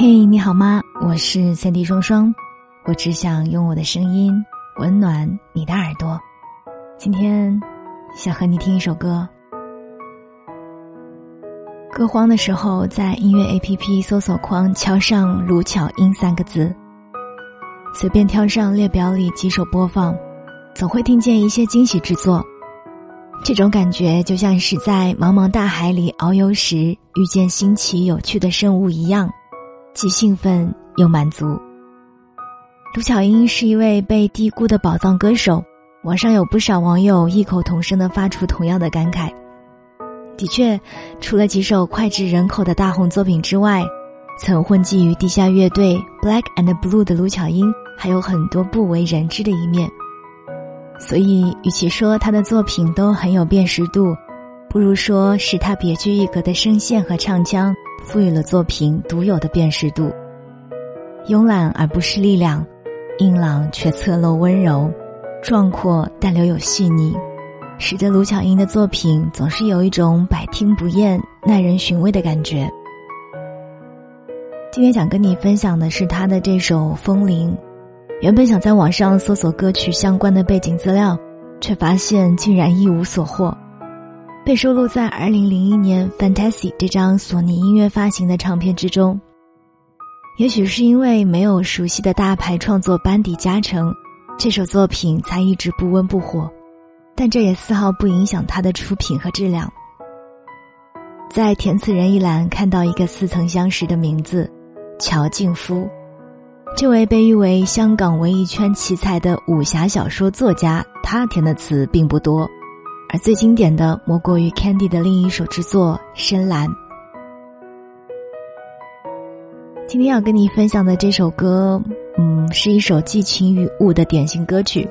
嘿，你好吗？我是三 D 双双，我只想用我的声音温暖你的耳朵。今天想和你听一首歌。歌荒的时候，在音乐 APP 搜索框敲上“卢巧音”三个字，随便挑上列表里几首播放，总会听见一些惊喜之作。这种感觉就像是在茫茫大海里遨游时遇见新奇有趣的生物一样。既兴奋又满足。卢巧音是一位被低估的宝藏歌手，网上有不少网友异口同声的发出同样的感慨。的确，除了几首脍炙人口的大红作品之外，曾混迹于地下乐队 Black and Blue 的卢巧音还有很多不为人知的一面。所以，与其说他的作品都很有辨识度，不如说是他别具一格的声线和唱腔。赋予了作品独有的辨识度，慵懒而不失力量，硬朗却侧漏温柔，壮阔但留有细腻，使得卢巧音的作品总是有一种百听不厌、耐人寻味的感觉。今天想跟你分享的是他的这首《风铃》，原本想在网上搜索歌曲相关的背景资料，却发现竟然一无所获。被收录在二零零一年《Fantasy》这张索尼音乐发行的唱片之中。也许是因为没有熟悉的大牌创作班底加成，这首作品才一直不温不火。但这也丝毫不影响它的出品和质量。在填词人一栏看到一个似曾相识的名字——乔靖夫。这位被誉为香港文艺圈奇才的武侠小说作家，他填的词并不多。而最经典的莫过于 Candy 的另一首之作《深蓝》。今天要跟你分享的这首歌，嗯，是一首寄情于物的典型歌曲。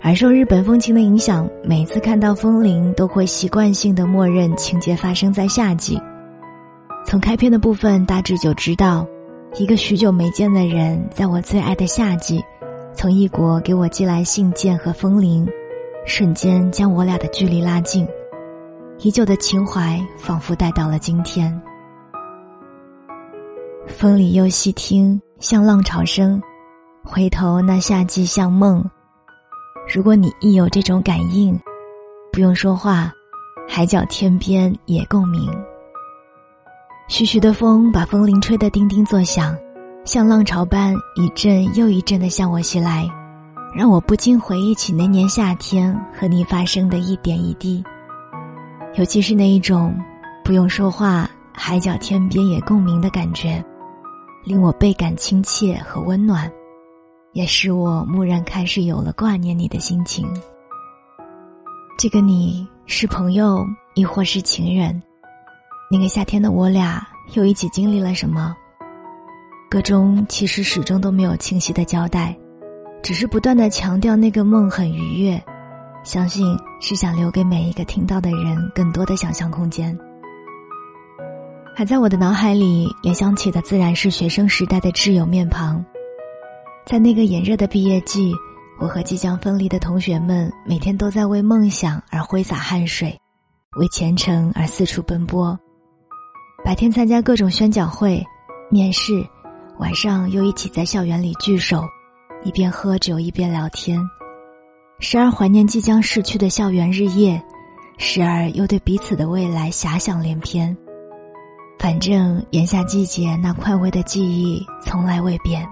而受日本风情的影响，每次看到风铃，都会习惯性的默认情节发生在夏季。从开篇的部分大致就知道，一个许久没见的人，在我最爱的夏季，从异国给我寄来信件和风铃。瞬间将我俩的距离拉近，依旧的情怀仿佛带到了今天。风里又细听，像浪潮声；回头那夏季像梦。如果你亦有这种感应，不用说话，海角天边也共鸣。徐徐的风把风铃吹得叮叮作响，像浪潮般一阵又一阵的向我袭来。让我不禁回忆起那年夏天和你发生的一点一滴，尤其是那一种不用说话，海角天边也共鸣的感觉，令我倍感亲切和温暖，也使我蓦然开始有了挂念你的心情。这个你是朋友，亦或是情人？那个夏天的我俩又一起经历了什么？歌中其实始终都没有清晰的交代。只是不断的强调那个梦很愉悦，相信是想留给每一个听到的人更多的想象空间。还在我的脑海里联想起的自然是学生时代的挚友面庞，在那个炎热的毕业季，我和即将分离的同学们每天都在为梦想而挥洒汗水，为前程而四处奔波。白天参加各种宣讲会、面试，晚上又一起在校园里聚首。一边喝酒一边聊天，时而怀念即将逝去的校园日夜，时而又对彼此的未来遐想连篇。反正炎夏季节那快慰的记忆从来未变。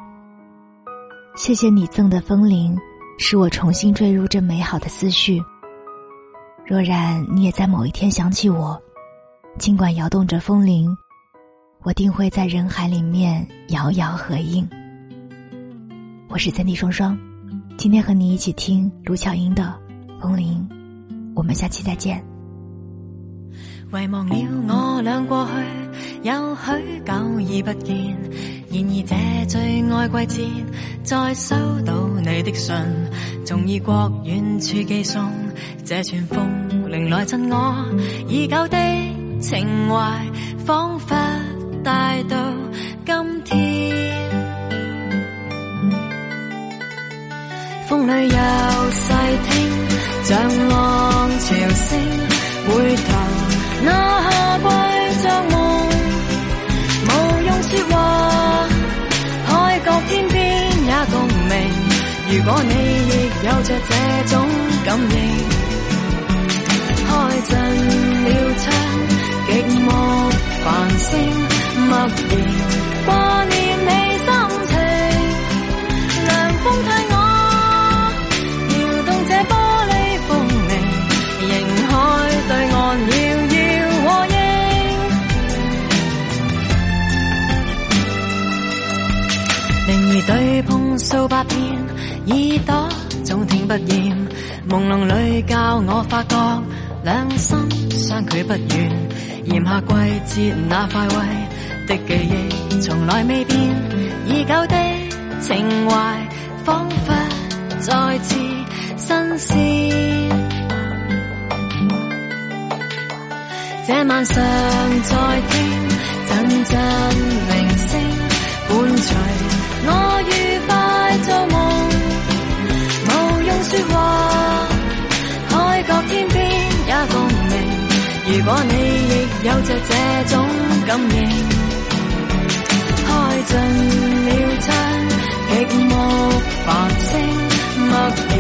谢谢你赠的风铃，使我重新坠入这美好的思绪。若然你也在某一天想起我，尽管摇动着风铃，我定会在人海里面遥遥合影。我是三 D 双双，今天和你一起听卢巧音的《风铃》，我们下期再见。遗忘了我俩过去有许久已不见，然而这最爱季节再收到你的信，从异国远处寄送这串风铃来赠我已久的情怀，仿佛带到今天。风里又细听，像浪潮声回头，那下季着梦，无用说话，海角天边也共鸣。如果你亦有着这。数百遍，耳朵总听不厌。朦胧里教我发觉，两心相距不远。炎夏季节那快慰的记忆，从来未变。已久的情怀，仿佛再次新鲜。这晚上在听阵阵铃声，伴随我愉快有这种感应，开尽了窗，极目繁星，默然